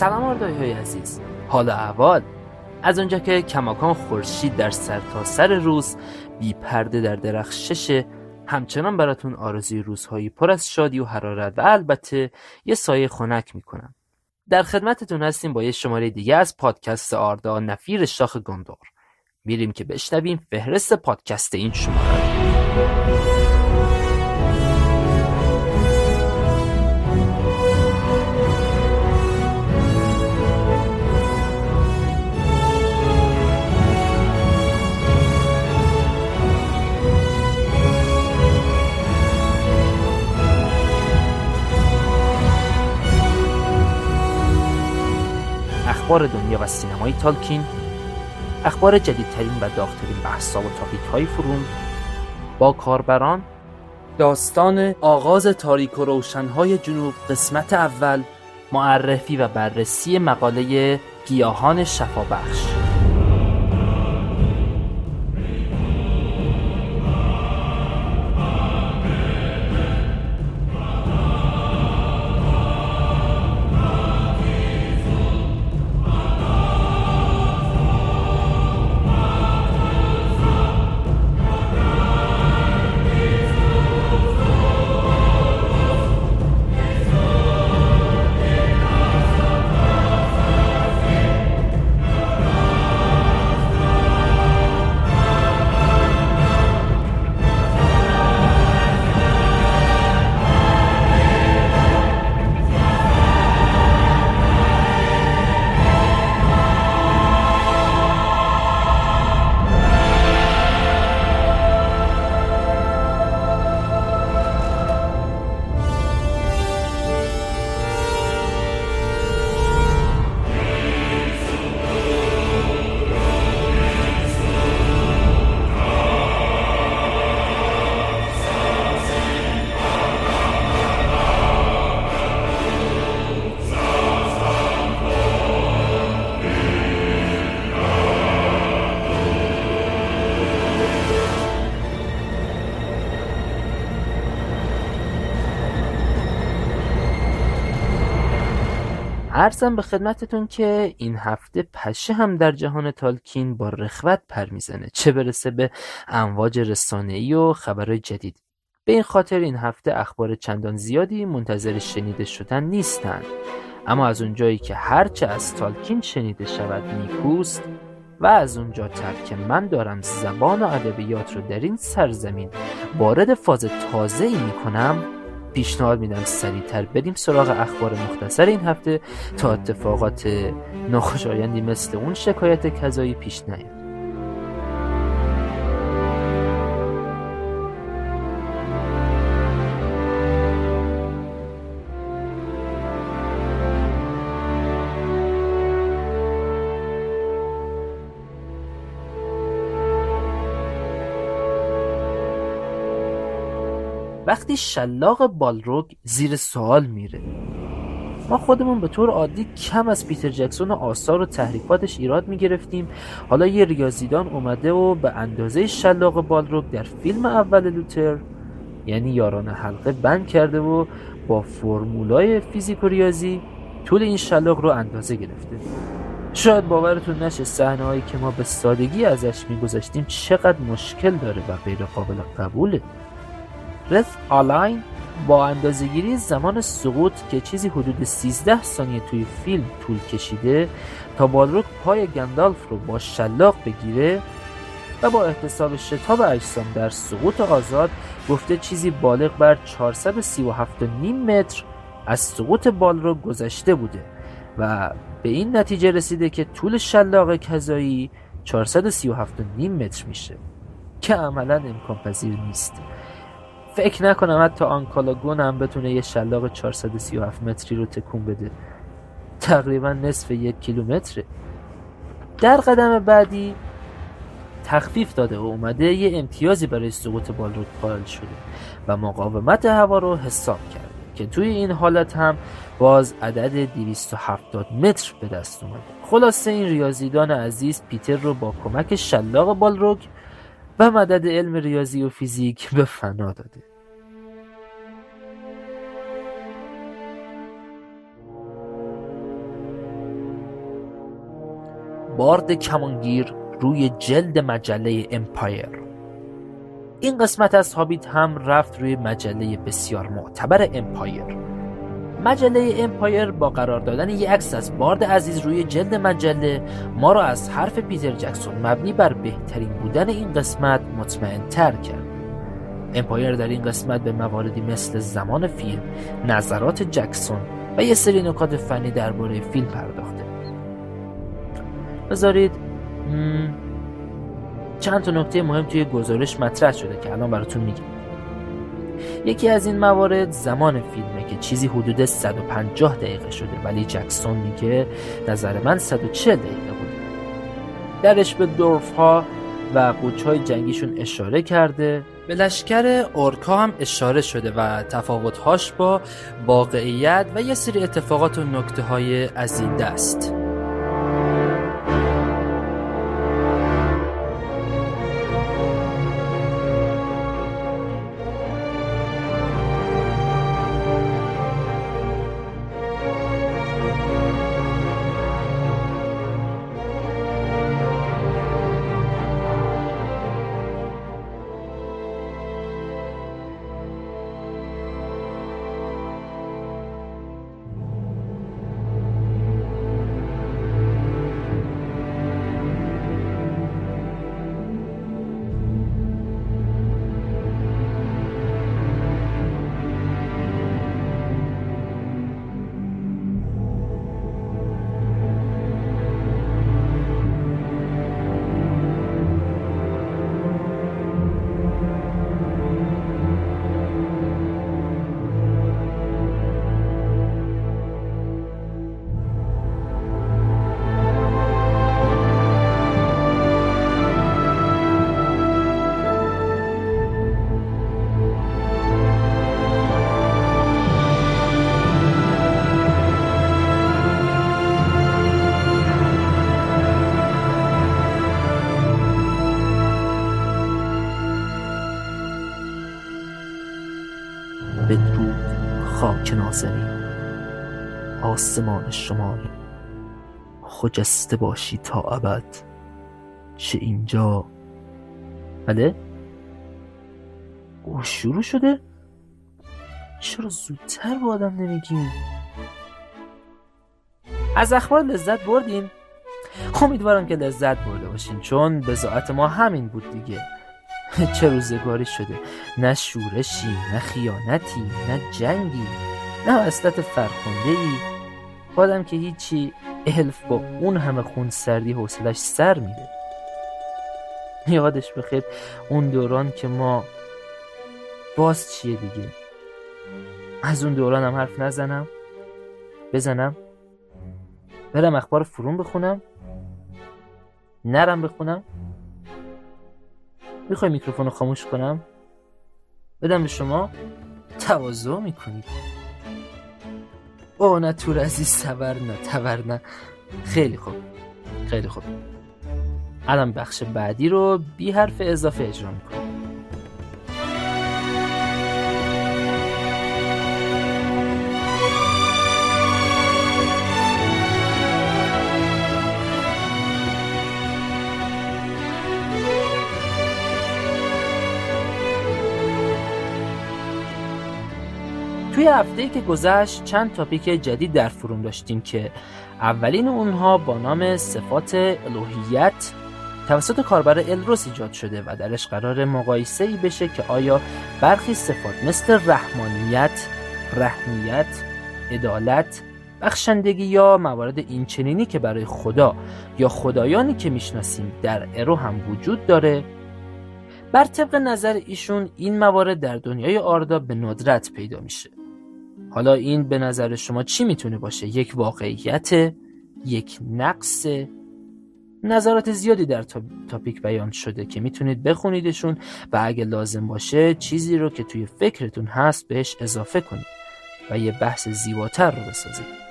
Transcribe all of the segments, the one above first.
سلام آردایی های عزیز. حال و احوال. از اونجا که کماکان خورشید در سرتاسر سر روز بی پرده در درخشش همچنان براتون آرزوی روزهایی پر از شادی و حرارت و البته یه سایه خنک می‌کنم. در خدمتتون هستیم با یه شماره دیگه از پادکست آردا نفیر شاخ گندور. میریم که بشنویم فهرست پادکست این شماره. اخبار دنیا و سینمای تالکین اخبار جدیدترین و داغترین بحثا و تاپیک های فروم با کاربران داستان آغاز تاریک و روشنهای جنوب قسمت اول معرفی و بررسی مقاله گیاهان شفابخش. ارزم به خدمتتون که این هفته پشه هم در جهان تالکین با رخوت پر می‌زنه. چه برسه به امواج رسانه‌ای و خبرهای جدید. به این خاطر این هفته اخبار چندان زیادی منتظر شنیده شدن نیستند اما از اونجایی که هرچه از تالکین شنیده شود نیکوست و از اونجاتر که من دارم زبان و ادبیات رو در این سرزمین وارد فاز تازه ای می‌کنم پیشنهاد میدم سریعتر بریم سراغ اخبار مختصر این هفته تا اتفاقات ناخوشایندی مثل اون شکایت کذایی پیش نیاد. وقتی شلاق بالروگ زیر سوال میره. ما خودمون به طور عادی کم از پیتر جکسون و آثار و تحریفاتش ایراد می‌گرفتیم. حالا یه ریاضیدان اومده و به اندازه شلاق بالروگ در فیلم اول لوتر یعنی یاران حلقه بند کرده و با فرمولای فیزیک و ریاضی طول این شلاق رو اندازه گرفته. شاید باورتون نشه صحنه هایی که ما به سادگی ازش میگذاشتیم چقدر مشکل داره و غیر قابل قبوله. رث آلاین با اندازهگیری زمان سقوط که چیزی حدود 13 ثانیه توی فیلم طول کشیده تا بالروک پای گندالف رو با شلاق بگیره و با احتساب شتاب اجسام در سقوط آزاد گفته چیزی بالغ بر 437.5 متر از سقوط بال رو گذشته بوده و به این نتیجه رسیده که طول شلاق کذایی 437.5 متر میشه که عملا امکان پذیر نیست. فکر نکنم حتی آنکالاگون هم بتونه یه شلاق 437 متری رو تکون بده. تقریبا نصف یک کیلومتره. در قدم بعدی تخفیف داده و اومده یه امتیازی برای سقوط بال رو قائل شده و مقاومت هوا رو حساب کرده که توی این حالت هم باز عدد 270 متر به دست اومده. خلاصه این ریاضیدان عزیز پیتر رو با کمک شلاق بالروگ و مدد علم ریاضی و فیزیک به فنا داده. بارد کمانگیر روی جلد مجله امپایر. این قسمت از هابیت هم رفت روی مجله بسیار معتبر امپایر. مجله امپایر با قرار دادن یک عکس از بارد عزیز روی جلد مجله ما را از حرف پیتر جکسون مبنی بر بهترین بودن این قسمت مطمئن تر کرد. امپایر در این قسمت به مواردی مثل زمان فیلم نظرات جکسون و یه سری نکات فنی درباره فیلم پرداخته. بذارید چند تا نکته مهم توی گزارش مطرح شده که الان براتون میگم. یکی از این موارد زمان فیلمه که چیزی حدود 150 دقیقه شده ولی جکسون میگه نظر من 140 دقیقه بوده درش به دورف ها و قوچ های جنگیشون اشاره کرده. به لشکر اورکا هم اشاره شده و تفاوتهاش با واقعیت و یه سری اتفاقات و نکته های از این دست. آسمان شمال. خجسته باشی تا ابد. چه اینجا؟ بله؟ او شروع شده؟ چرا زودتر با آدم نمیگیم؟ از اخبار لذت بردین؟ امیدوارم که لذت برده باشین چون بزاعت ما همین بود دیگه. چه روزگاری شده. نه شورشی نه خیانتی نه جنگی نه وسطت فرخونده ای آدم که هیچی الف با اون همه خون سردی حوصلش سر میره یادش بخیر اون دوران که ما باز چیه دیگه؟ از اون دوران هم حرف نزنم بزنم برم اخبار فرون بخونم نرم بخونم می‌خوای میکروفون رو خاموش کنم؟ بدم به شما؟ تواضع می‌کنید. او نه تور عزیز تبر نه خیلی خوب خیلی خوب. الان بخش بعدی رو بی حرف اضافه اجرا می‌کنم. توی هفته که گذشت چند تاپیک جدید در فروم داشتیم که اولین اونها با نام صفات الوهیت توسط کاربر الروس ایجاد شده و درش قرار مقایسه ای بشه که آیا برخی صفات مثل رحمانیت، رحمیت، عدالت، بخشندگی یا موارد اینچنینی که برای خدا یا خدایانی که می‌شناسیم در ارو هم وجود داره بر طبق نظر ایشون این موارد در دنیای آردا به ندرت پیدا میشه. حالا این به نظر شما چی می‌تونه باشه؟ یک واقعیت یک نقص؟ نظرات زیادی در تاپیک بیان شده که می‌تونید بخونیدشون و اگه لازم باشه چیزی رو که توی فکرتون هست بهش اضافه کنید و یه بحث زیباتر رو بسازید.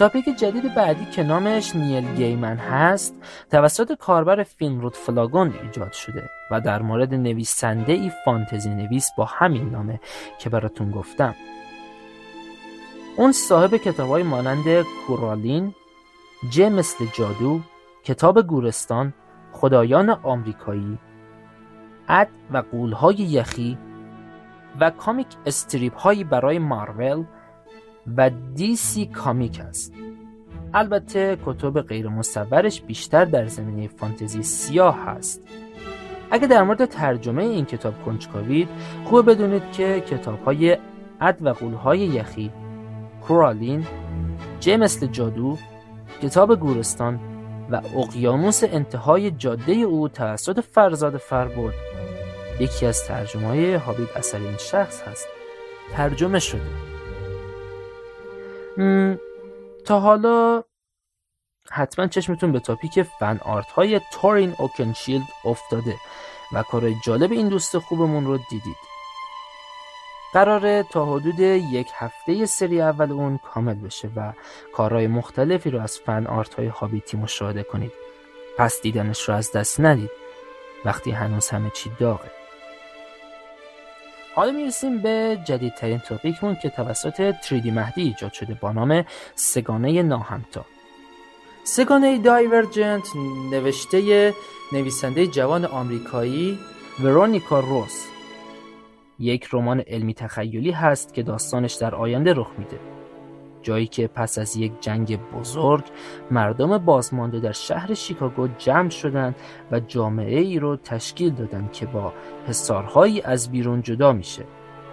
تاپیک جدید بعدی که نامش نیل گیمن هست توسط کاربر فیلم رود فلاگون ایجاد شده و در مورد نویسنده ای فانتزی نویس با همین نامه که براتون گفتم. اون صاحب کتاب های مانند کورالین جه مثل جادو کتاب گورستان خدایان آمریکایی اد و قولهای یخی و کامیک استریپ هایی برای مارول و سی کامیک است. البته کتب غیر مصورش بیشتر در زمینه فانتزی سیاه هست. اگه در مورد ترجمه این کتاب کنجکاوید خوب بدونید که کتاب های اد و قولهای یخی کرالین جه مثل جادو کتاب گورستان و اقیانوس انتهای جاده او توسط فرزاد فربود یکی از ترجمه های حابید اثر این شخص هست. ترجمه شده. تا حالا حتما چشمتون به تاپیک فن آرت های تورین اوکنشیلد افتاده و کارهای جالب این دوست خوبمون رو دیدید. قراره تا حدود یک هفته سری اول اون کامل بشه و کارهای مختلفی رو از فن آرت های هابیتی مشاهده کنید. پس دیدنش رو از دست ندید. وقتی هنوز همه چی داغه. حالا می‌رسیم به جدیدترین توپیکمون که توسط 3D مهدی ایجاد شده با نام سگانه ناهمتا. سگانه دایورجنت نوشته نویسنده جوان آمریکایی ورونیکا روس. یک رمان علمی تخیلی هست که داستانش در آینده رخ میده. جایی که پس از یک جنگ بزرگ مردم بازمانده در شهر شیکاگو جمع شدند و جامعه ای رو تشکیل دادند که با حسارهایی از بیرون جدا میشه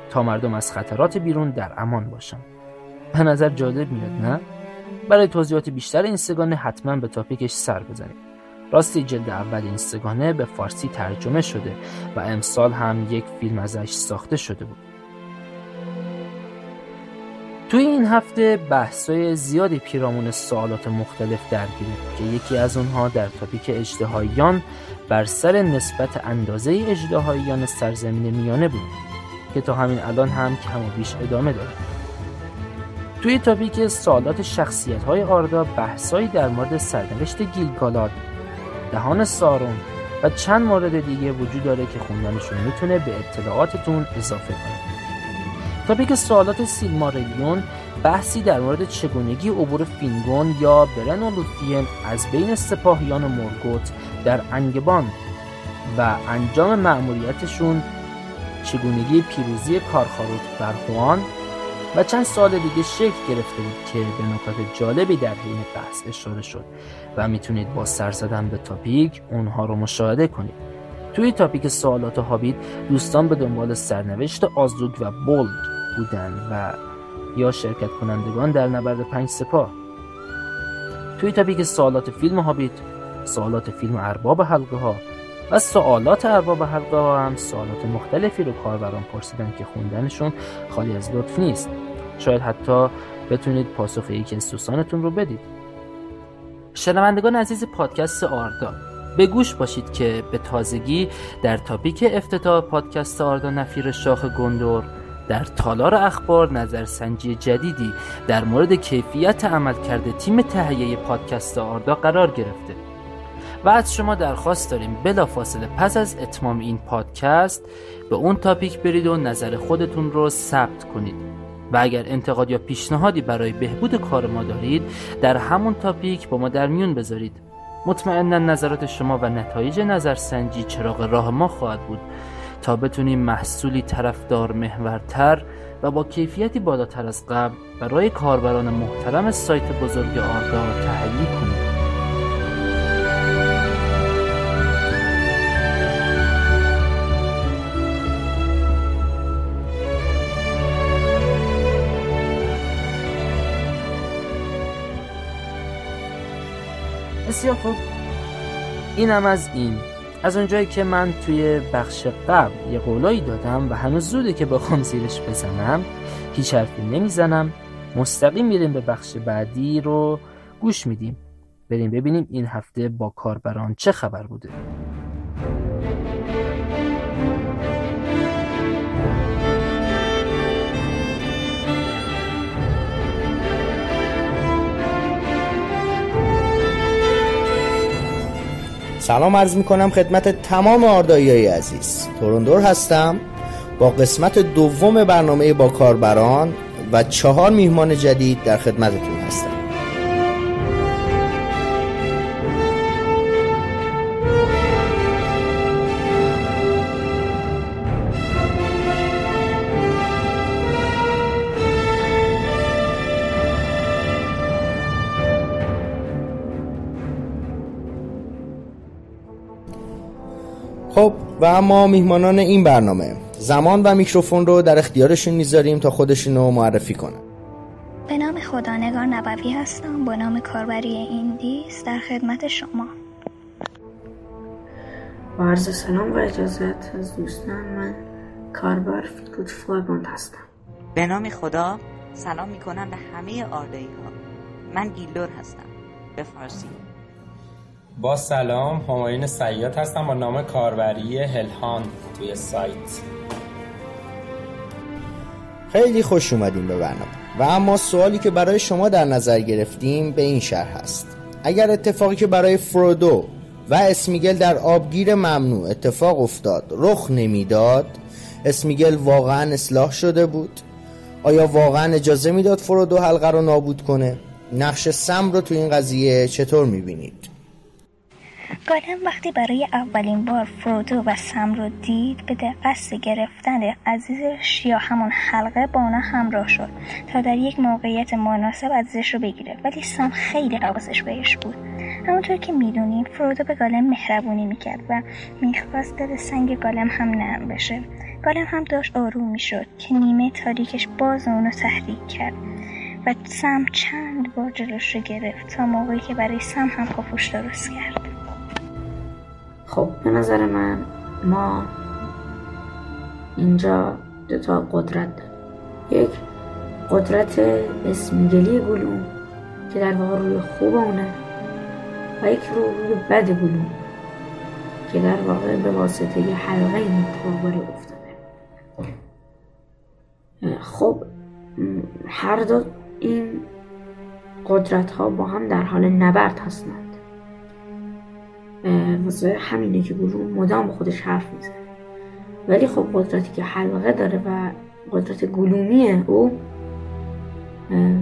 تا مردم از خطرات بیرون در امان باشن به نظر جالب میاد نه؟ برای توضیحات بیشتر این سگانه حتما به تاپیکش سر بزنید. راستی جلد اول این سگانه به فارسی ترجمه شده و امسال هم یک فیلم ازش ساخته شده بود. توی این هفته بحثای زیادی پیرامون سوالات مختلف درگیره که یکی از اونها در تاپیک اجدهاییان بر سر نسبت اندازه اجدهاییان سرزمین میانه بود که تا همین الان هم کم و بیش ادامه داره توی تاپیک سوالات شخصیت های آردا بحثایی در مورد سرنوشت گیلگالاد دهان سارون و چند مورد دیگه وجود داره که خوندنشون می‌تونه به اطلاعاتتون اضافه کنه. تاپیک سوالات سیلماریلیون بحثی در مورد چگونگی عبور فینگون یا برن و لوتین از بین سپاهیان مورگوت در انگبان و انجام مأموریتشون چگونگی پیروزی کارخاروت بر خوان و چند سال دیگه شکل گرفته بود که به نکات جالبی در حین بحث اشاره شد و می‌تونید با سر زدن به تاپیک اونها رو مشاهده کنید. توی تاپیک سوالات هابید دوستان به دنبال سرنوشت آزوگ و بولگ بودن و یا شرکت کنندگان در نبرد پنج سپاه. توی تاپیک سوالات فیلم هابیت سوالات فیلم ارباب حلقه ها و سوالات ارباب حلقه ها هم سوالات مختلفی رو کاربران پرسیدن که خوندنشون خالی از لطف نیست. شاید حتی بتونید پاسخ یکی از دوستانتون رو بدید. شنوندگان عزیز پادکست آردا به گوش باشید که به تازگی در تاپیک افتتاح پادکست آردا نفیر شاخ گندور در تالار اخبار نظرسنجی جدیدی در مورد کیفیت عمل کرده تیم تهیه پادکست آردا قرار گرفته. و از شما درخواست داریم بلافاصله پس از اتمام این پادکست به اون تاپیک برید و نظر خودتون رو ثبت کنید. و اگر انتقاد یا پیشنهادی برای بهبود کار ما دارید در همون تاپیک با ما در میون بذارید. مطمئنا نظرات شما و نتایج نظرسنجی چراغ راه ما خواهد بود. تا بتونیم محصولی طرفدار محورتر و با کیفیتی بالاتر از قبل برای کاربران محترم سایت بزرگ آردا تهیه کنیم. بسیار خوب. اینم از این. از اونجایی که من توی بخش قبل یه قولایی دادم و هنوز زوده که بخوام زیرش بزنم هیچ حرفی نمی‌زنم. مستقیم میریم به بخش بعدی رو گوش میدیم. بریم ببینیم این هفته با کاربران چه خبر بوده. سلام عرض می کنم خدمت تمام آردایی عزیز. توروندور هستم. با قسمت دوم برنامه با کاربران و چهار میهمان جدید در خدمتتون هستم. و اما میهمانان این برنامه زمان و میکروفون رو در اختیارشون می‌ذاریم تا خودشون رو معرفی کنن. به نام خدا نگار نبوی هستم. با نام کاربری ایندیس در خدمت شما. با عرض سلام و اجازت از دوستان من کاربر فلابوند هستم. به نام خدا سلام می کنم به همه آردایی ها. من گیلور هستم. به فارسی. با سلام همایون سیاد هستم با نام کاربری هلهان توی سایت. خیلی خوش اومدیم به برنامه. و اما سوالی که برای شما در نظر گرفتیم به این شرح هست. اگر اتفاقی که برای فرودو و اسمیگل در آبگیر ممنوع اتفاق افتاد رخ نمی‌داد اسمیگل واقعا اصلاح شده بود؟ آیا واقعا اجازه می‌داد فرودو حلقه رو نابود کنه؟ نقش سم رو تو این قضیه چطور می‌بینید؟ گالم وقتی برای اولین بار فرودو و سم رو دید به قصد گرفتن عزیزش یا همون حلقه با اونا همراه شد تا در یک موقعیت مناسب عزیزش رو بگیره. ولی سم خیلی حواسش بهش بود. همونطور که می‌دونیم فرودو به گالم مهربونی می‌کرد و می‌خواست دل سنگ گالم هم نرم بشه. گالم هم داشت آروم می‌شد که نیمه تاریکش باز اونو تحریک کرد و سم چند بار جلوش رو گرفت تا موقعی که برای سم هم خفوش درست کرد. خب به نظر من ما اینجا دوتا قدرت داریم. یک قدرت اسمیگلی گلوم که در واقع روی خوب اونه و یک رو روی بد گلوم که در واقع به واسطه یه حلقه این افتاده. خب هر دو این قدرت ها با هم در حال نبرد هستند. واسه همینه که گلوم مدام خودش حرف می‌زنه. ولی خب قدرتی که حلقه داره و قدرت گلومیه او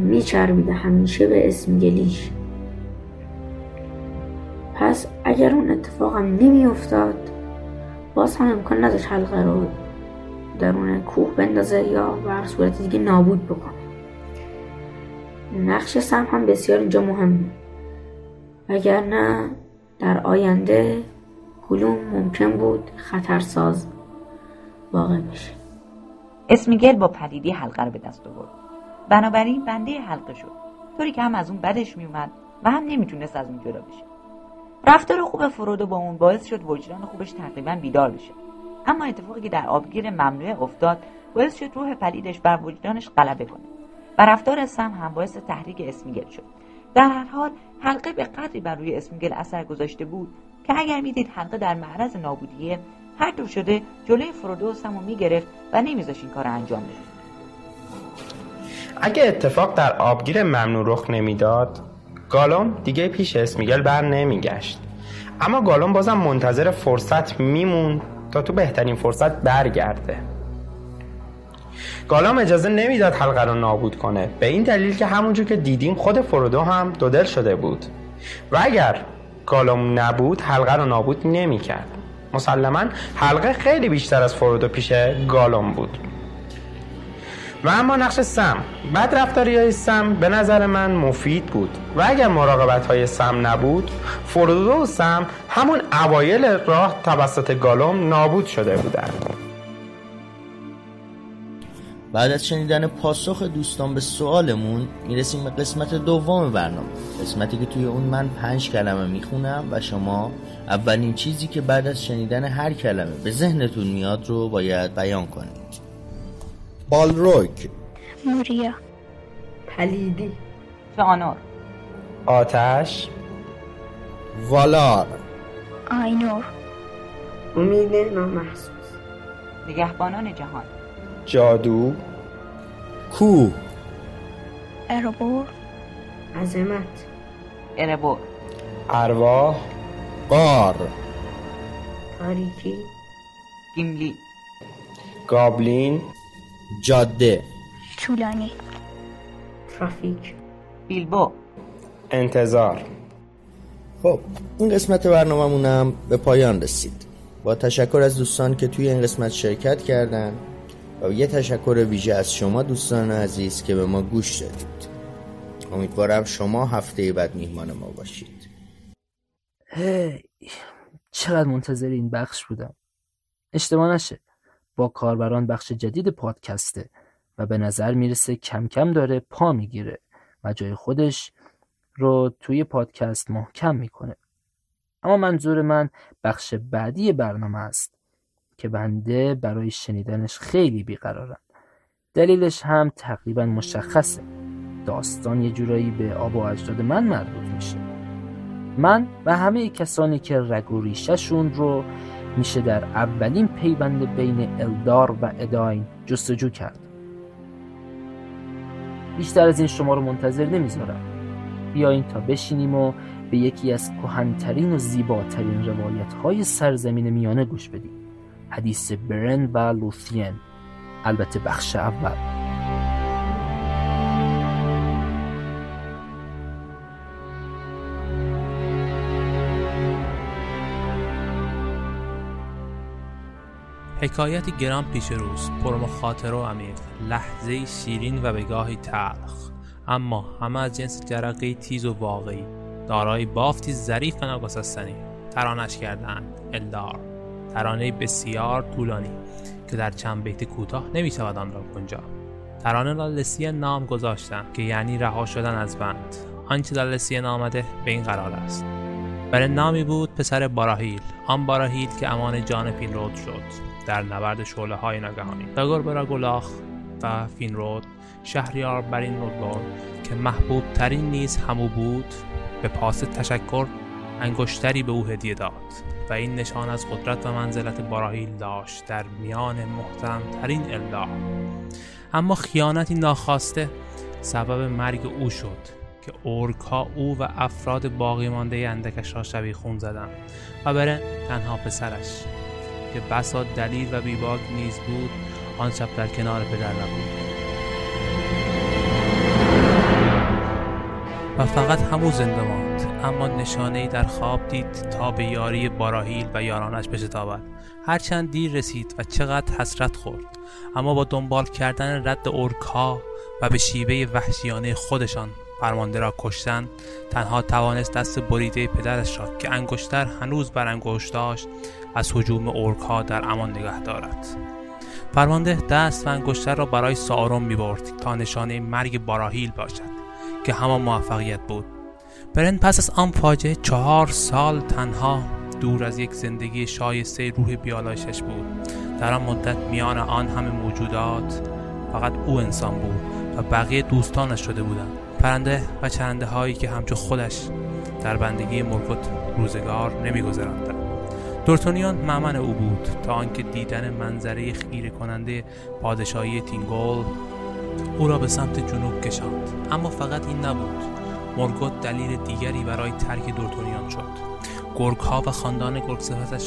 میچربیده همیشه به اسم گلیش. پس اگر اون اتفاقم نمیافتاد باز هم امکان نداشت حلقه رو درون کوه بندازه یا بر صورت دیگه نابود بکنه. نقش سم هم بسیار اینجا مهمه. اگر نه در آینده گلوم ممکن بود خطرساز واقع بشه. اسمیگل با پلیدی حلقه رو به دست آورد. بنابراین بنده حلقه شد. طوری که هم از اون بدش میومد و هم نمی‌تونست از اون جدا بشه. رفتار خوب فرودو با اون باعث شد وجدان خوبش تقریبا بیدار بشه. اما اتفاقی که در آبگیر ممنوع افتاد باعث شد روح پلیدش بر وجدانش غلبه کنه. و رفتار سم هم باعث تحریک اسمیگل شد. در هر حال حلقه به قدری بر روی اسمیگل اثر گذاشته بود که اگر می‌دید حلقه در معرض نابودیه هر دور شده جلوی فرودو سمو می‌گرفت و نمیذاش این کار انجام بده. اگه اتفاق در آبگیر ممنوع رخ نمی‌داد گالوم دیگه پیش اسمیگل بر نمیگشت. اما گالوم بازم منتظر فرصت میمون تا تو بهترین فرصت برگرده. گالام اجازه نمی‌داد حلقه رو نابود کنه. به این دلیل که همونجور که دیدیم خود فرودو هم دودل شده بود. و اگر گالام نبود حلقه رو نابود نمی‌کرد. مسلما حلقه خیلی بیشتر از فرودو پیش گالوم بود. و اما نقش سم بد رفتاری های سم به نظر من مفید بود. و اگر مراقبت های سم نبود فرودو و سم همون اوایل راه توسط گالوم نابود شده بودند. بعد از شنیدن پاسخ دوستان به سوالمون می‌رسیم به قسمت دوم برنامه. قسمتی که توی اون من پنج کلمه می‌خونم و شما اولین چیزی که بعد از شنیدن هر کلمه به ذهنتون میاد رو باید بیان کنید. بالروگ موریا. پلیدی. فانور آتش. والار. آینور. امید نامحسوس. نگهبانان جهان. جادو کوه اروبور عظمت. اربور ارواح قار تاریکی. گیملی گابلین. جاده. طولانی. ترافیک. بیلبو. انتظار. خب این قسمت برنامه‌مونم به پایان رسید. با تشکر از دوستان که توی این قسمت شرکت کردن. و یه تشکر ویژه از شما دوستان عزیز که به ما گوش دادید. امیدوارم شما هفته بعد میهمان ما باشید. هی چقدر منتظر این بخش بودم. اشتباه نشه. با کاربران بخش جدید پادکسته و به نظر می‌رسه کم کم داره پا می‌گیره و جای خودش رو توی پادکست محکم می‌کنه. اما منظور من بخش بعدی برنامه است. که بنده برای شنیدنش خیلی بیقرارم دلیلش هم تقریبا مشخصه. داستان یه جورایی به آب و اجداد من مربوط میشه. من و همه کسانی که رگ و ریشهشون رو میشه در اولین پیوند بین الدار و اداین جستجو کرد. بیشتر از این شما رو منتظر نمی‌ذارم. بیاین تا بشینیم و به یکی از کهنترین و زیباترین روایت های سرزمین میانه گوش بدیم. حدیث برن و لوثین. البته بخش اول. حکایتی گران پیش روز پر مخاطره و عمیق لحظه شیرین و بگاهی تلخ. اما همه از جنس جرقه تیز و واقعی. دارای بافتی ظریف و ناگسستنی ترانش کردند الدار. ترانه بسیار طولانی که در چند بیت کوتاه نمی‌شود آن را گنجا. ترانه را لسیه نام گذاشتند که یعنی رها شدن از بند. آنچه در لسیه آمده به این قرار است. برای نامی بود پسر باراهیل. آن باراهیل که امان جان فینرود شد در نبرد شعله های ناگهانی. داگور براگولاخ و فینرود شهریار بر این که محبوب ترین نیز همو بود به پاس تشکر انگشتری به او هدیه داد و این نشان از قدرت و منزلت باراهیل داشت در میان محترم ترین الدا اما خیانتی ناخواسته سبب مرگ او شد که اورکا او و افراد باقی مانده اندکش را شبیه خون زدند و بره تنها پسرش که بسا دلیل و بیباک نیز بود آن شب در کنار پدر نبود. و فقط همو زنده ماند. اما نشانه ای در خواب دید تا به یاری باراهیل و یارانش بشتابد هرچند دیر رسید و چقدر حسرت خورد اما با دنبال کردن رد اورکا و به شیوه وحشیانه خودشان فرمانده را کشتن تنها توانست دست بریده پدرش را که انگشتر هنوز بر انگشت داشت از حجوم اورکا در امان نگه دارد. فرمانده دست و انگشتر را برای سارون می برد تا نشانه مرگ باراهیل باشد که همان موفقیت بود. برن پس از آن فاجعه چهار سال تنها دور از یک زندگی شایسته روح بیالایشش بود. در آن مدت میان آن همه موجودات فقط او انسان بود و بقیه دوستانش شده بودند. پرنده و چرنده هایی که همچون خودش در بندگی مرکت روزگار نمیگذراندند. دورتونیان معمن او بود تا آنکه دیدن منظره خیره کننده پادشاهی تینگول او را به سمت جنوب کشاند. اما فقط این نبود. مرگوت دلیل دیگری برای ترک دورتونیان شد. گرگ و خاندان گرگ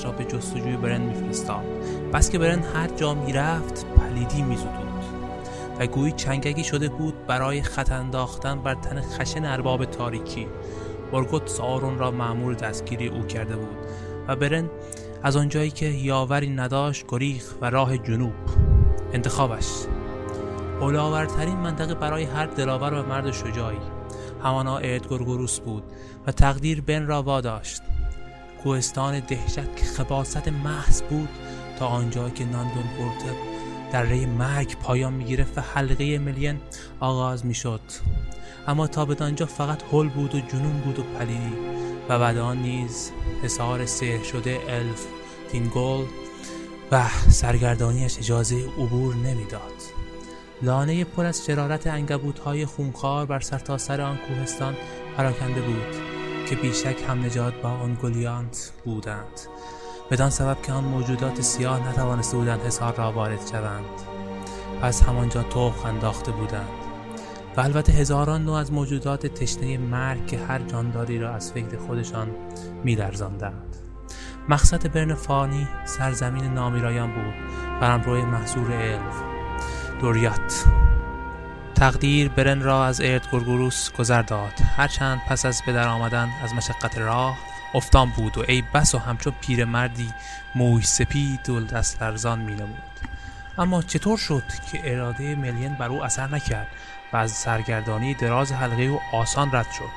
را به جستجوی برن میفرستاد. بس که برن هر جا می‌رفت پلیدی میزدود. و گویی چنگگی شده بود برای خط انداختن بر تن خشن ارباب تاریکی. مرگوت سارون را معمول دستگیری او کرده بود و برن از آنجایی که یاوری نداشت گریخ و راه جنوب. انتخابش. اولاورترین منطقه برای هر دلاور و مرد شجاعی. همانا ادگرگروس بود و تقدیر بن را واداشت. کوهستان دهشت که خباست محض بود تا آنجا که ناندون پورتر دره مرگ پایان می‌گرفت و حلقه ملین آغاز می‌شد. اما تا به آنجا فقط هل بود و جنون بود و پلیدی و بعد آن نیز حصار سحر شده الف تینگول و سرگردانیش اجازه عبور نمی‌داد. لانه پر از شرارت انگبوت های خونخوار بر سرتاسر سر آن کوهستان پراکنده بود که بیشک هم نجات با آن گلیانت بودند. بدان سبب که آن موجودات سیاه نتوانسته بودند حصار را وارد شوند. پس همانجا توخ انداخته بودند. و البته هزاران نوع از موجودات تشنه مرگ که هر جانداری را از فکر خودشان میلرزاندند. مقصد برن فانی سرزمین نامیرایان بود روی محصور دوریات. تقدیر برن را از ارد گرگوروس گذر داد. هرچند پس از به آمدن از مشقت راه افتان بود و ای بس و همچون پیرمردی موی سپید و دست لرزان می نمود. اما چطور شد که اراده ملین بر او اثر نکرد و از سرگردانی دراز حلقه او آسان رد شد؟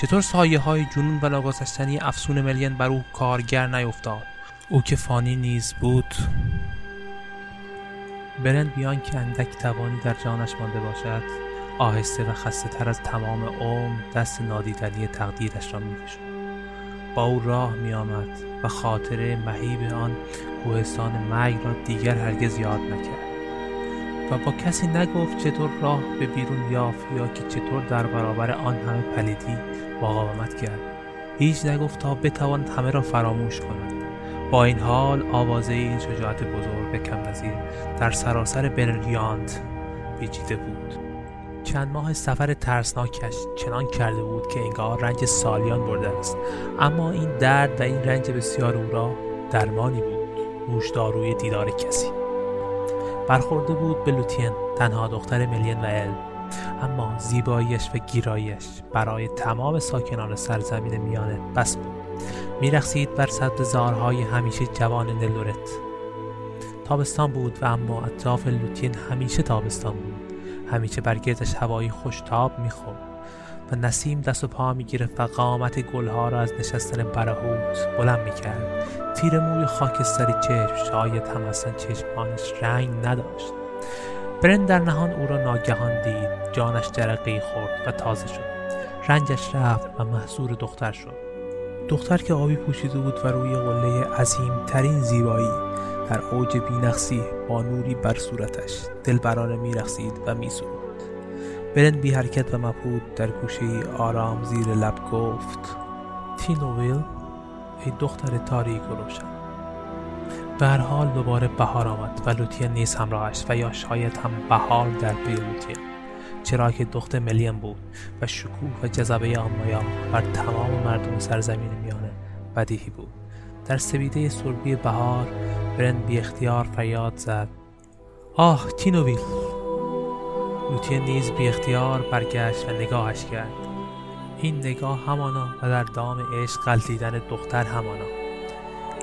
چطور سایه های جنون و ناگذشتنی افسون ملین بر او کارگر نیفتاد؟ او که فانی نیز بود برند بیان که اندک توانی در جانش مانده باشد آهسته و خسته تر از تمام عمر دست نادیدنی تقدیرش را می‌کشد. با او راه می آمد و خاطره مهیب آن کوهستان مرگ را دیگر هرگز یاد نکرد. و با کسی نگفت چطور راه به بیرون یافت یا که چطور در برابر آن همه پلیدی مقاومت کرد. هیچ نگفت تا بتواند همه را فراموش کند. با این حال آوازه این شجاعت بزرگ به کم نظیر در سراسر بریلیانت پیچیده بود. چند ماه سفر ترسناکش چنان کرده بود که انگار رنج سالیان برده است. اما این درد و این رنج بسیار او را درمانی بود. نوشداروی دیدار کسی. برخورده بود به لوتین تنها دختر ملین و ال. اما زیباییش و گیراییش برای تمام ساکنان سرزمین میانه بس بود. میرخسید بر زارهای همیشه جوان نلورت تابستان بود و اما اطراف لوتین همیشه تابستان بود. همیشه برگردش هوایی خوشتاب می‌خورد و نسیم دست و پا می‌گرفت و قامت گلها را از نشستن برهوت بلند می‌کرد. تیر موی خاکستری چشم شاید هم اصلا چشمانش رنگ نداشت. برن در نهان او را ناگهان دید. جانش جرقه خورد و تازه شد. رنجش رفت و محصور دختر شد. دختر که آبی پوشیده بود و روی قله عظیم ترین زیبایی در اوج بینقصی با نوری بر صورتش دلبرانه میرخسید و میسرود. برن بی حرکت و مبهود در گوشه آرام زیر لب گفت تینوویل ای دختر تاریک و روشن. به هر حال دوباره بهار آمد و لوتین نیز همراهش و یا شاید هم بهار در پی لوتین چرا که دختر ملیم بود و شکوه و جذبه آمایا بر تمام مردم سرزمین میانه بدیهی بود. در سویده سربی بهار برن بی اختیار فریاد زد. آه تینوویل لوتین نیز بی اختیار برگشت و نگاهش کرد. این نگاه همانا و در دام عشق قلتیدن دختر همانا.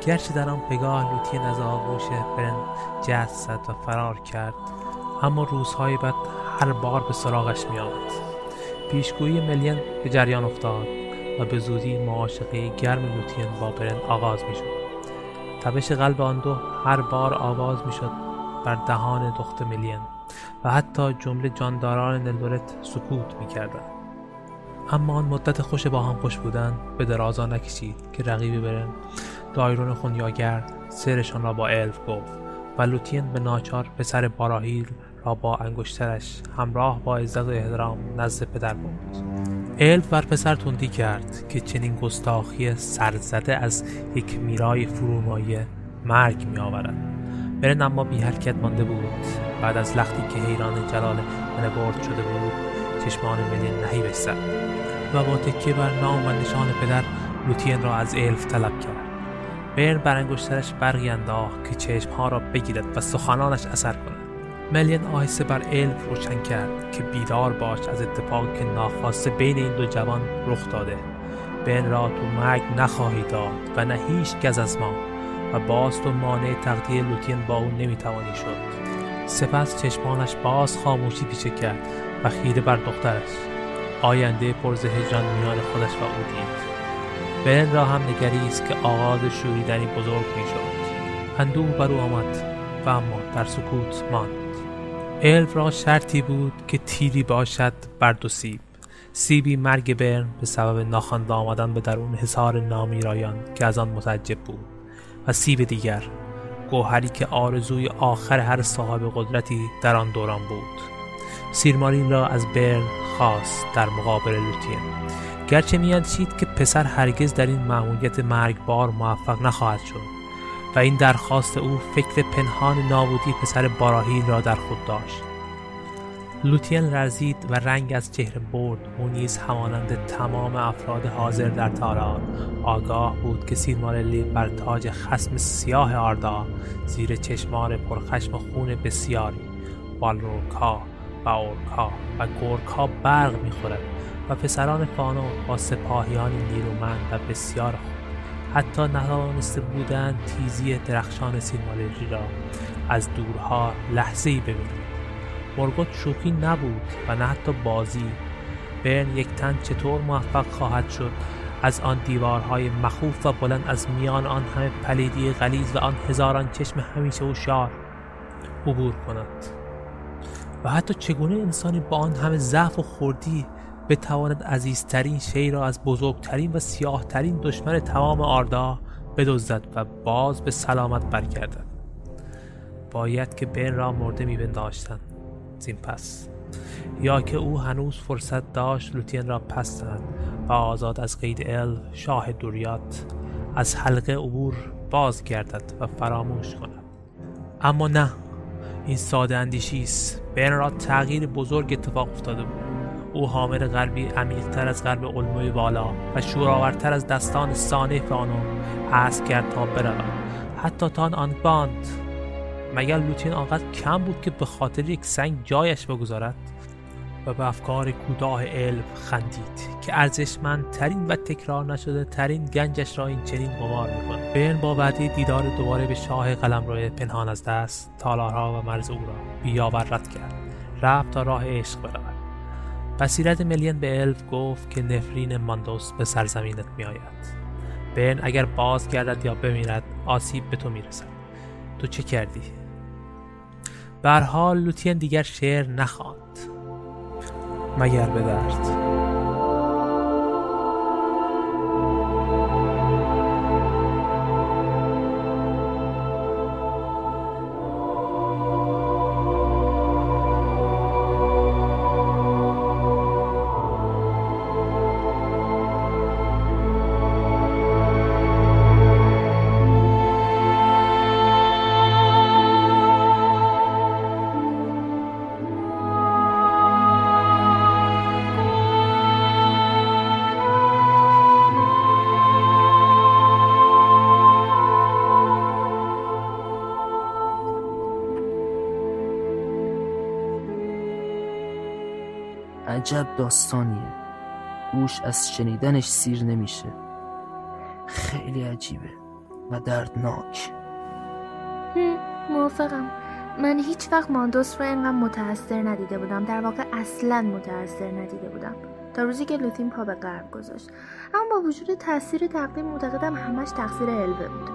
گرچه در آن پگاه لوتین از آغوش برن جست زد و فرار کرد اما روزهای بعد هر بار به سراغش می آمد پیشگویی ملین به جریان افتاد و به زودی معاشقه گرم لوتین با برن آغاز می شد تبش قلب آن دو هر بار آواز می شد بر دهان دخت ملین و حتی جمله جانداران نلورت سکوت می کردن. اما آن مدت خوش با هم خوش بودن به درازا نکشید که رقیب برن دایرون خونیاگرد سرشان را با الف گفت و لوتین به ناچار پسر باراهیل را با انگشترش همراه با عزت و احترام نزد پدر بود الف بر پسر تندی کرد که چنین گستاخی سرزده از یک میرای فرومایه مرگ می آورد برن اما بی حرکت مانده بود. بعد از لختی که حیران جلال برد شده بود چشمان ملی نهی زد و با تکیه بر نام و نشان پدر لوتین را از الف طلب کرد. برن بر انگشترش برقی انداخت که چشمها را بگیرد و سخنانش اثر کند. ملین آهسته بر الف روشن کرد که بیدار باش از اتفاقی که ناخواسته بین این دو جوان رخ داده. بن را تو مرگ نخواهی داد و نه هیچ گز از ما و باز تو مانع تقدیر لوتین با او نمی‌توانی شد. سپس چشمانش باز خاموشی پیشه کرد و خیره بر دخترش. آینده پرز هجران میان خودش و او دید. بن را هم نگریست که آغاز شوریدنی بزرگ می‌شد. اندوه بر او آمد و اما در سکوت ماند. الف را شرطی بود که تیری باشد بر دو سیب. سیبی مرگ برن به سبب ناخوانده آمدن به درون حصار نامیرایان که از آن متعجب بود. و سیب دیگر گوهری که آرزوی آخر هر صاحب قدرتی در آن دوران بود. سیرمارین را از برن خواست در مقابل لوتین. گرچه میاندیشید که پسر هرگز در این مأموریت مرگبار موفق نخواهد شد. و این درخواست او فکر پنهان نابودی پسر باراهیل را در خود داشت. لوتین لرزید و رنگ از چهره برد او نیز همانند تمام افراد حاضر در تالار آگاه بود که سیرمارلی بر تاج خسم سیاه آردا زیر چشمان پرخشم خون بسیاری. بالروکا و اورکا و گورکا برق می‌خورد و پسران فانو با سپاهیانی نیرومند و بسیار حتی نتوانسته بودند تیزی درخشان سیرمالری را از دورها لحظه ای ببینید. مورگوت شوخی نبود و نه حتی بازی. برن یک تن چطور موفق خواهد شد از آن دیوارهای مخوف و بلند از میان آن همه پلیدی غلیظ و آن هزاران چشم همیشه هوشیار عبور کند. و حتی چگونه انسانی با آن همه ضعف و خوردی بتواند عزیزترین شی را از بزرگترین و سیاهترین دشمن تمام آردا بدزدد و باز به سلامت برگردد. باید که بن را مرده میپنداشتند زین پس. یا که او هنوز فرصت داشت لوتین را پس دهد و آزاد از قید ال شاه دوریات از حلقه عبور باز گردد و فراموش کند. اما نه. این ساده اندیشی است. بن را تغییر بزرگ اتفاق افتاده بود. او حامل غربی عمیقتر از غرب علموی بالا و شورآورتر از دستان سانه آنو حس کرد تا برود. حتی تا آن باند. مگر لوتین آنقدر کم بود که به خاطر یک سنگ جایش بگذارد؟ و به افکار کوتاه علم خندید که ارزشمندترین و تکرار نشده ترین گنجش را این چنین قمار می‌کند. بین با وعده دیدار دوباره به شاه قلمرو پنهان از دست تالارها و مرز او را بیاور رد کرد. رفت تا راه عشق برود. بصیرت ملین به الف گفت که نفرین ماندوس به سرزمینت میآید. بن اگر باز گردد یا بمیرد آسیب به تو می‌رسد. تو چه کردی؟ به حال لوتین دیگر شعر نخواند. مگر به درد عجب داستانیه. گوش از شنیدنش سیر نمیشه. خیلی عجیبه و دردناک. موافقم. من هیچ وقت ماندوس رو اینقدر متاثر ندیده بودم. در واقع اصلا متاثر ندیده بودم. تا روزی که لوتین پا به غرب گذاشت. اما با وجود تاثیر تقدیم معتقدم همش تقصیر الوه بود.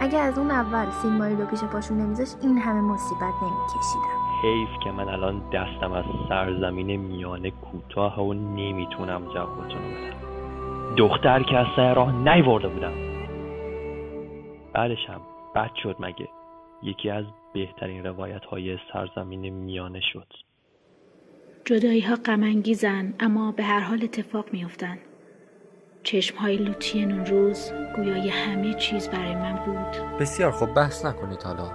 اگه از اون اول سین رو پیش پاشون نمیذاشت این همه مصیبت نمیکشیدم. حیف که من الان دستم از سرزمین میانه کوتاه و نمی‌تونم جوابتون بدم. دختر که از سر راه نیورده بودم. بعدش هم بد شد مگه. یکی از بهترین روایت های سرزمین میانه شد. جدایی ها غمانگیزن اما به هر حال اتفاق میافتند چشم های لوتین اون روز گویای همه چیز برای من بود. بسیار خوب بحث نکنید حالا.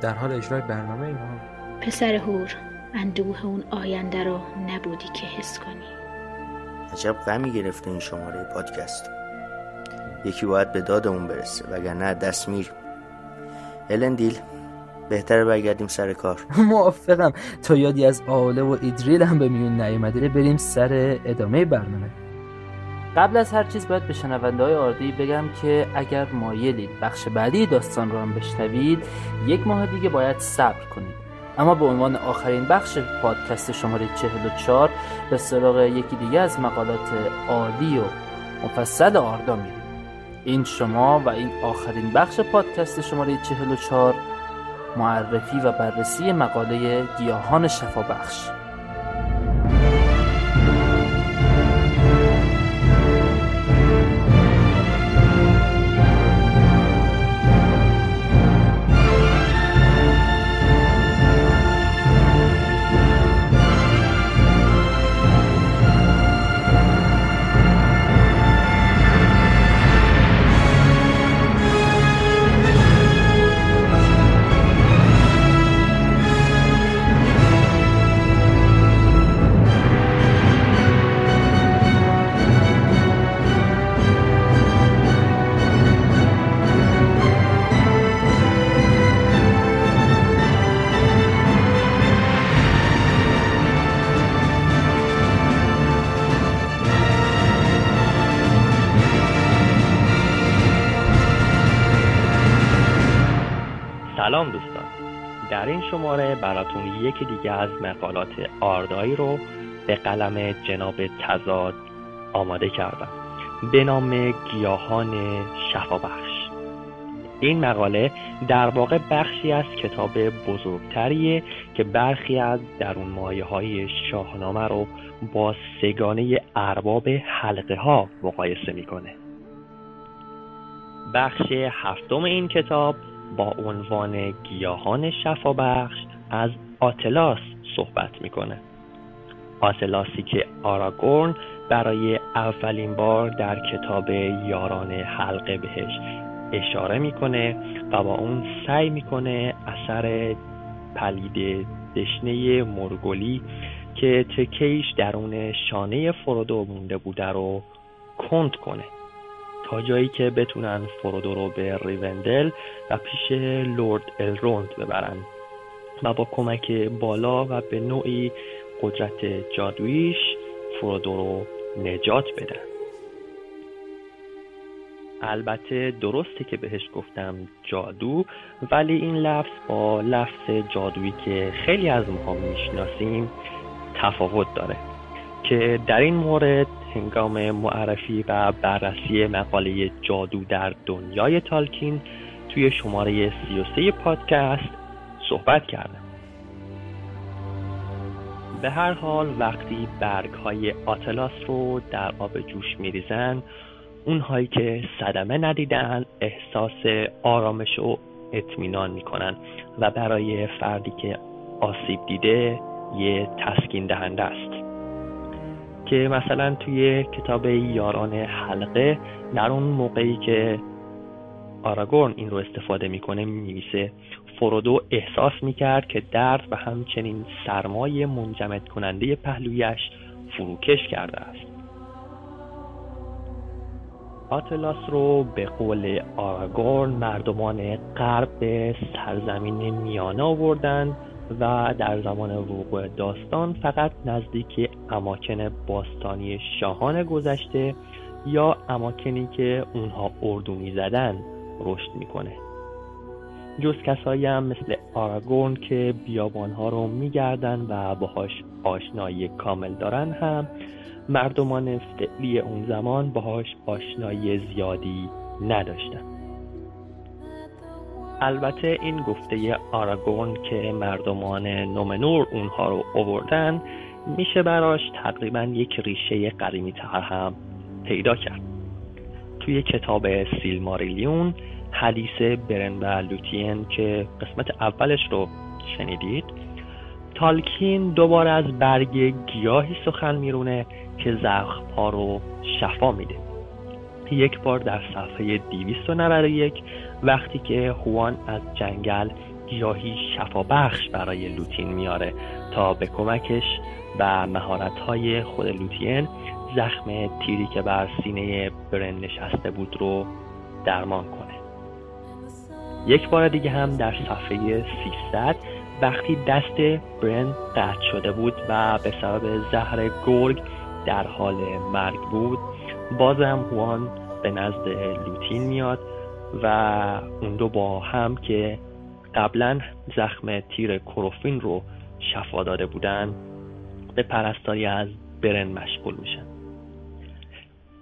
در حال اجرای برنامه ما پسر هور اندوه اون آینده رو نبودی که حس کنی. عجب غمی گرفته این شماره پادکست. یکی باید به دادمون برسه وگرنه دست میر الن دیل بهتره برگردیم سر کار. موافقم. تا یادی از آله و ایدریل هم به میون نیومده بریم سر ادامه برنامه. قبل از هر چیز باید به شنونده های آردی بگم که اگر مایلید بخش بعدی داستان رو هم بشنوید یک ماه دیگه باید صبر کنید. اما به عنوان آخرین بخش پادکست شماره 44 به سراغ یکی دیگه از مقالات عالی و مفصل آردا میریم. این شما و این آخرین بخش پادکست شماره 44 معرفی و بررسی مقاله گیاهان شفابخش. شماره براتون یکی دیگه از مقالات آردایی رو به قلم جناب تزاد آماده کردم. به نام گیاهان شفابخش. این مقاله در واقع بخشی از کتاب بزرگتریه که برخی از درون مایه های شاهنامه رو با سگانه ارباب حلقه ها مقایسه می‌کنه. بخش هفتم این کتاب با عنوان گیاهان شفابخش از آتلاس صحبت می‌کنه. آتلاسی که آراگورن برای اولین بار در کتاب یاران حلقه بهش اشاره می‌کنه و با اون سعی می‌کنه اثر پلید دشنه مرگولی که تکیش درون شانه فرودو مونده بوده رو کند کنه. تا جایی که بتونن فرودو رو به ریوندل و پیش لورد الروند ببرن و با کمک بالا و به نوعی قدرت جادویش فرودو رو نجات بدن البته درسته که بهش گفتم جادو ولی این لفظ با لفظ جادویی که خیلی از ما می‌شناسیم تفاوت داره که در این مورد هنگام معرفی و بررسی مقاله جادو در دنیای تالکین توی شماره 33 پادکست صحبت کردم. به هر حال وقتی برگ های آتلاس رو در آب جوش میریزن اونهایی که صدمه ندیدن احساس آرامش و اطمینان می‌کنن و برای فردی که آسیب دیده یه تسکین دهنده است. که مثلا توی کتاب یاران حلقه در اون موقعی که آراگورن این رو استفاده می‌کنه می‌نویسه فرودو احساس می‌کرد که درد و همچنین سرمایه منجمد کننده پهلویش فروکش کرده است. آتلاس رو به قول آراگورن مردمان غرب به سرزمین میانه آوردن و در زمان وقوع داستان فقط نزدیک اماکن باستانی شاهان گذشته یا اماکنی که اونها اردو می‌زدن رشد می‌کنه. جز کسایی هم مثل آراگورن که بیابانها رو میگردن و باهاش آشنایی کامل دارن هم مردمان فعلی اون زمان باهاش آشنایی زیادی نداشتن. البته این گفته آراگون که مردمان نومنور اونها رو اووردن میشه براش تقریبا یک ریشه قدیمی تر هم پیدا کرد. توی کتاب سیلماریلیون حدیث برن و لوتین که قسمت اولش رو شنیدید تالکین دوباره از برگ گیاهی سخن میرونه که زخم رو شفا میده. یک بار در صفحه 291 وقتی که هوان از جنگل گیاهی شفابخش برای لوتین میاره تا به کمکش و مهارت‌های خود لوتین زخم تیری که بر سینه برن نشسته بود رو درمان کنه. یک بار دیگه هم در صفحه 300 وقتی دست برن قطع شده بود و به سبب زهر گرگ در حال مرگ بود بازم هوان به نزد لوتین میاد و اون دو با هم که قبلا زخم تیر کروفین رو شفا داده بودن به پرستاری از برن مشغول میشن.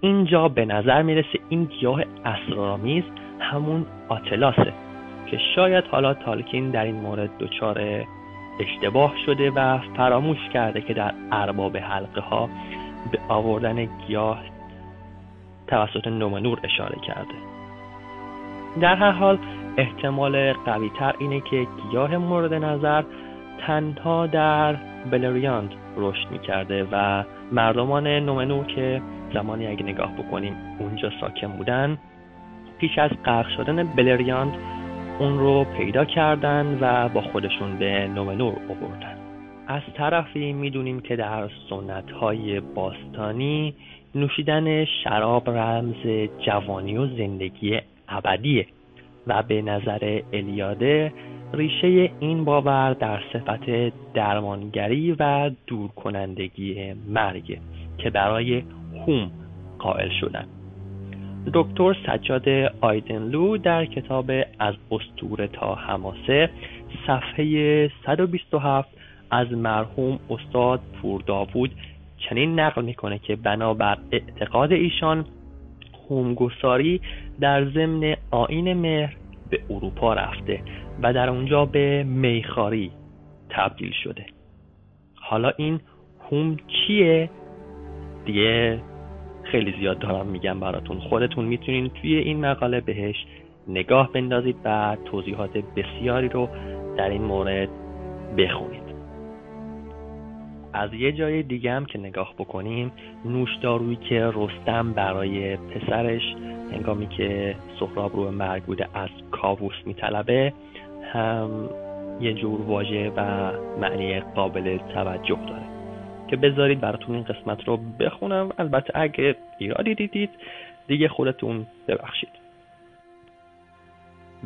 اینجا به نظر می‌رسه این گیاه اسرارآمیز همون آتلاسه که شاید حالا تالکین در این مورد دچار اشتباه شده و فراموش کرده که در ارباب حلقه ها به آوردن گیاه توسط نومنور اشاره کرده. در هر حال احتمال قوی تر اینه که گیاه مورد نظر تنها در بلریاند رشد می‌کرده و مردمان نومنور که زمانی اگه نگاه بکنیم اونجا ساکن بودن پیش از غرق شدن بلریاند اون رو پیدا کردن و با خودشون به نومنور آوردن. از طرفی می‌دونیم که در سنت های باستانی نوشیدن شراب رمز جوانی و زندگی ابدیه و به نظر الیاده ریشه این باور در صفت درمانگری و دورکنندگی مرگ که برای هوم قائل شدن. دکتر سجاد آیدنلو در کتاب از استور تا هماسه صفحه 127 از مرحوم استاد پور داوود چنین نقل می‌کنه که بنابر اعتقاد ایشان هومگساری در ضمن آین مهر به اروپا رفته و در اونجا به میخاری تبدیل شده. حالا این هوم چیه؟ دیگه خیلی زیاد دارم میگم براتون. خودتون می‌تونین توی این مقاله بهش نگاه بندازید و توضیحات بسیاری رو در این مورد بخونید. از یه جای دیگه هم که نگاه بکنیم نوشدارویی که رستم برای پسرش هنگامی که سهراب رو مرگ بوده از کاووس میطلبه هم یه جور واژه و معنی قابل توجه داره. که بذارید براتون این قسمت رو بخونم. البته اگه ایرادی دیدید دیگه خودتون ببخشید.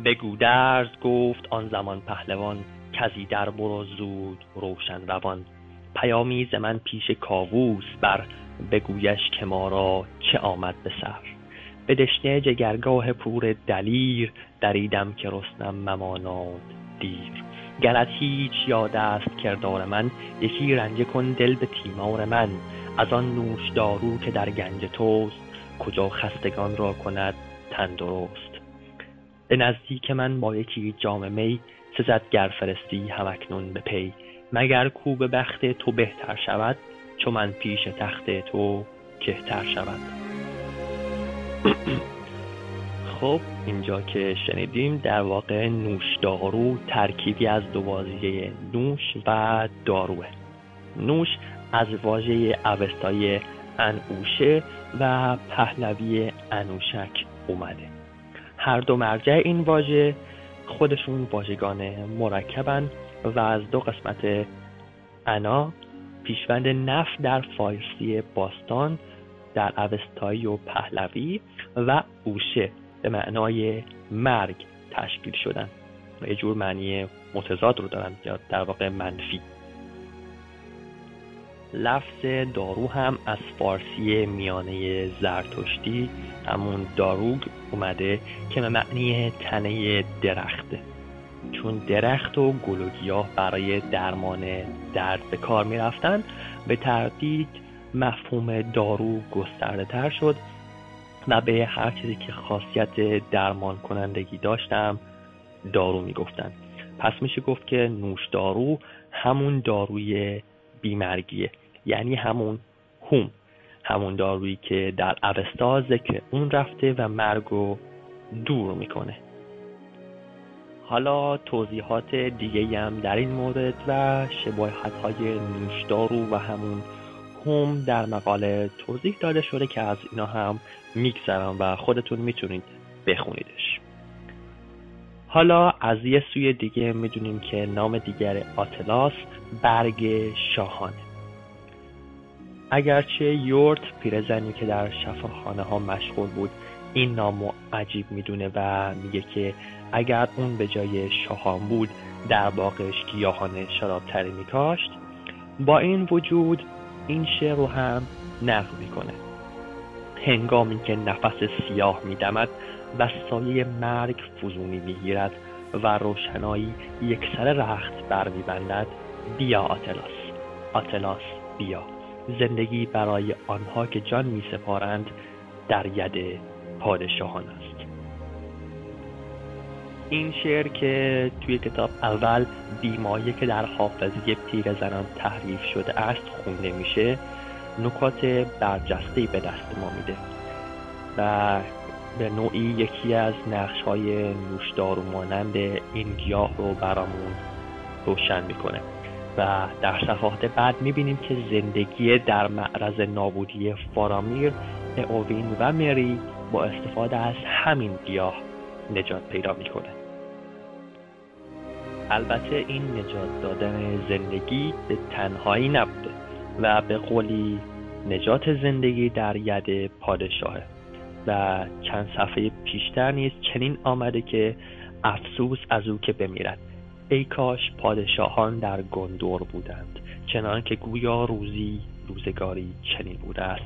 به گودرز گفت آن زمان پهلوان کزی در برو زود روشن روان. پیامی ز من پیش کاووس بر بگویش که ما را چه آمد به سر. به دشنه جگرگاه پور دلیر دریدم که رستم مماناد دیر. گرت هیچ یاد است کردار من یکی رنجه کن دل به تیمار من. از آن نوش دارو که در گنج توست کجا خستگان را کند تندرست به نزدیک من با یکی جام می سزد گر فرستی همکنون به پی. مگر کو به بخت تو بهتر شود چو من پیش تخت تو کهتر شود؟ خب اینجا که شنیدیم در واقع نوش دارو ترکیبی از دو واژه نوش و داروه. نوش از واژه اوستای انوشه و پهلوی انوشک اومده. هر دو مرجع این واژه خودشون واژگان مرکبن. و از دو قسمت انا پیشوند نف در فارسی باستان در اوستایی و پهلوی و اوشه به معنای مرگ تشکیل شدن. یه جور معنی متضاد رو دارن یا در واقع منفی. لفظ دارو هم از فارسی میانه زرتشتی همون داروگ اومده که به معنی تنه درخته چون درخت و گل و گیاه برای درمان درد به کار می رفتن به تردید مفهوم دارو گسترده تر شد و به هر چیزی که خاصیت درمان کنندگی داشتم دارو می‌گفتن. پس میشه گفت که نوش دارو همون داروی بیمرگیه یعنی همون هوم همون دارویی که در اوستا ذکر اون رفته و مرگ رو دور می‌کنه. حالا توضیحات دیگه هم در این مورد و شباهت های نوشدارو و همون هم در مقاله توضیح داده شده که از اینا هم میگذرم و خودتون می‌تونید بخونیدش. حالا از یه سوی دیگه می‌دونیم که نام دیگر آتلاس برگ شاهانه. اگرچه یورت پیرزنی که در شفاخانه ها مشغول بود این نامو عجیب می‌دونه و میگه که اگر اون به جای شاهان بود در باغش گیاهان شرابتری میکاشت با این وجود این شعر رو هم نقل می‌کنه. هنگامی که نفس سیاه میدمد و سایه مرگ فزونی می‌گیرد و روشنایی یکسر رخت بر میبندد بیا آتلاس. آتلاس بیا. زندگی برای آنها که جان میسپارند در ید پادشاهان این شعر که توی کتاب اول بیمایه که در حافظه پیر زنان تحریف شده است خونده میشه نکات برجسته به دست ما میده و به نوعی یکی از نقش های نوشدارو مانند این گیاه رو برامون روشن می‌کنه. و در صفحات بعد می‌بینیم که زندگی در معرض نابودی فارامیر اوین و مری با استفاده از همین گیاه نجات پیدا می‌کنه. البته این نجات دادن زندگی به تنهایی نبوده و به قولی نجات زندگی در ید پادشاهه و چند صفحه پیشتر نیز چنین آمده که افسوس از او که بمیرد. ای کاش پادشاهان در گندور بودند چنان که گویا روزی روزگاری چنین بوده است.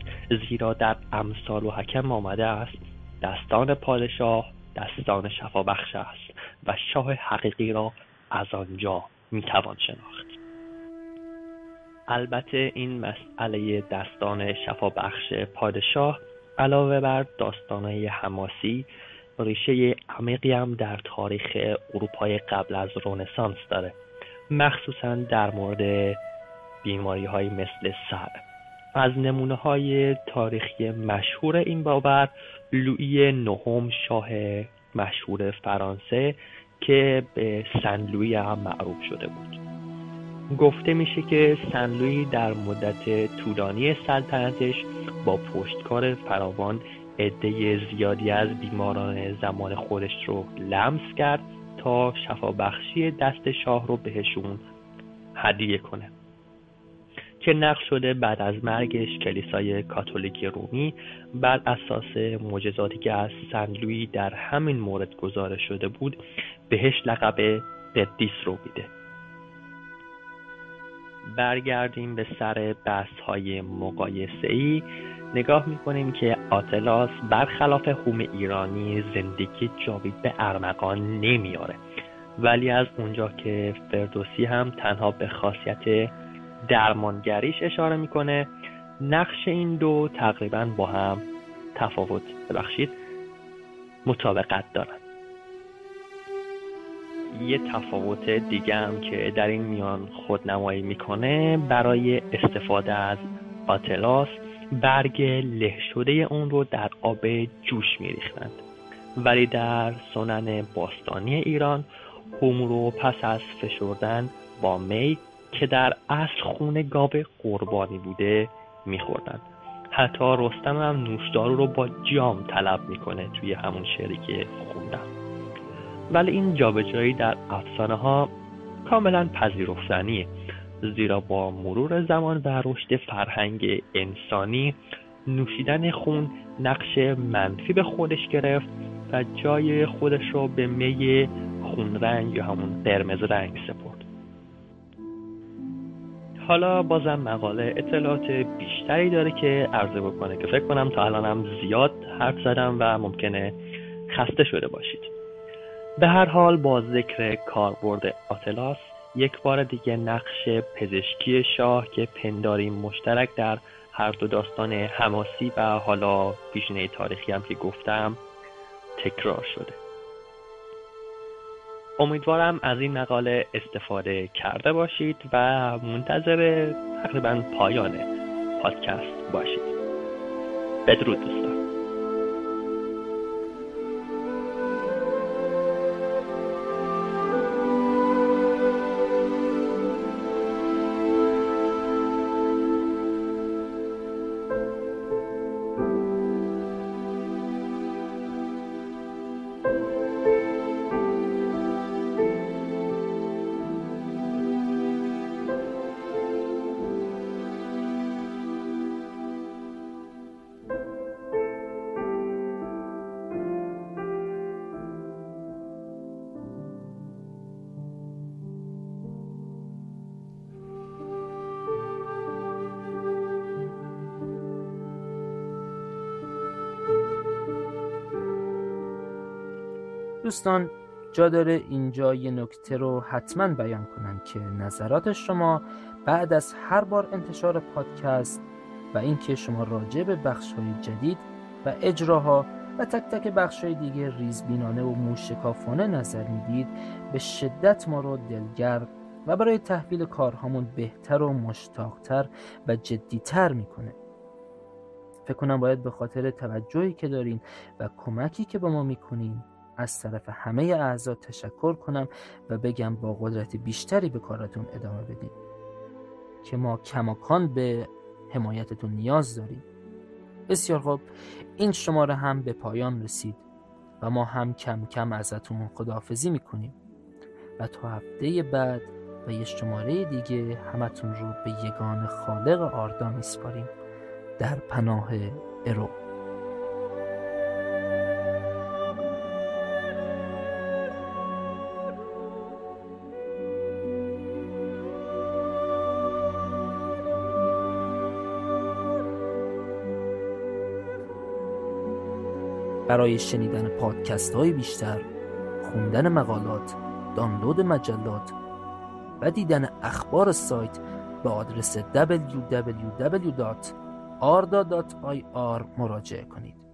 زیرا در امثال و حکم آمده است دستان پادشاه دستان شفابخش است و شاه حقیقی را از آنجا می‌توان شناخت. البته این مسئله دستان شفابخش پادشاه علاوه بر داستانهای حماسی ریشه عمیقی هم در تاریخ اروپای قبل از رونسانس داره. مخصوصا در مورد بیماری های مثل سر. از نمونه های تاریخی مشهور این باور لویی نهم شاه مشهور فرانسه که به سنلوی هم معروف شده بود. گفته میشه که سنلوی در مدت طولانی سلطنتش با پشتکار فراوان عده زیادی از بیماران زمان خودش رو لمس کرد تا شفابخشی دست شاه رو بهشون هدیه کنه. که نقش شده بعد از مرگش کلیسای کاتولیک رومی بر اساس معجزاتی که از سنلوی در همین مورد گزارش شده بود بهش لقب قدیس رو میده. برگردیم به سر بحث های مقایسه ای نگاه می‌کنیم که آتلاس برخلاف هوم ایرانی زندگی جاوید به ارمغان نمیاره ولی از اونجا که فردوسی هم تنها به خاصیت درمانگریش اشاره می‌کنه. نقش این دو تقریبا با هم تفاوت ببخشید مطابقت دارن. یه تفاوت دیگه هم که در این میان خودنمایی می‌کنه برای استفاده از آتلاس برگ له شده اون رو در آب جوش میریختند. ولی در سنن باستانی ایران هوم رو پس از فشردن با می که در اصل خون گاو قربانی بوده میخوردن. حتی رستم هم نوشدارو رو با جام طلب می‌کنه توی همون شعری که خوندم. ولی این جابجایی در افسانه ها کاملا پذیرفتنیه زیرا با مرور زمان و رشد فرهنگ انسانی نوشیدن خون نقش منفی به خودش گرفت و جای خودش رو به می خون رنگ یا همون قرمز رنگ سپرد. حالا بازم مقاله اطلاعات بیشتری داره که عرضه بکنه که فکر کنم تا الانم زیاد حرف زدم و ممکنه خسته شده باشید. به هر حال با ذکر کاربرد آتلاس یک بار دیگه نقش پزشکی شاه که پنداری مشترک در هر دو داستان حماسی و حالا پیشنه تاریخی هم که گفتم تکرار شده. امیدوارم از این مقاله استفاده کرده باشید و منتظر تقریبا پایان پادکست باشید. بدرود دوستان. دوستان جا داره اینجا یه نکته رو حتما بیان کنم که نظرات شما بعد از هر بار انتشار پادکست و اینکه شما راجع به بخش های جدید و اجراها و تک تک بخش های دیگه ریزبینانه و موشکافانه نظر می‌دید به شدت ما رو دلگرم و برای تحویل کارهامون بهتر و مشتاقتر و جدیتر می‌کنه. فکر کنم باید به خاطر توجهی که دارین و کمکی که به ما می‌کنین از طرف همه اعضا تشکر کنم و بگم با قدرت بیشتری به کارتون ادامه بدین. که ما کماکان به حمایتتون نیاز داریم. بسیار خوب. این شماره هم به پایان رسید و ما هم کم کم ازتون خداحافظی می‌کنیم. و تا هفته بعد و یه شماره دیگه همتون رو به یگان خالق آردا میسپاریم. در پناه ارو. برای شنیدن پادکست های بیشتر خوندن مقالات دانلود مجلات و دیدن اخبار سایت به آدرس www.arda.ir مراجعه کنید.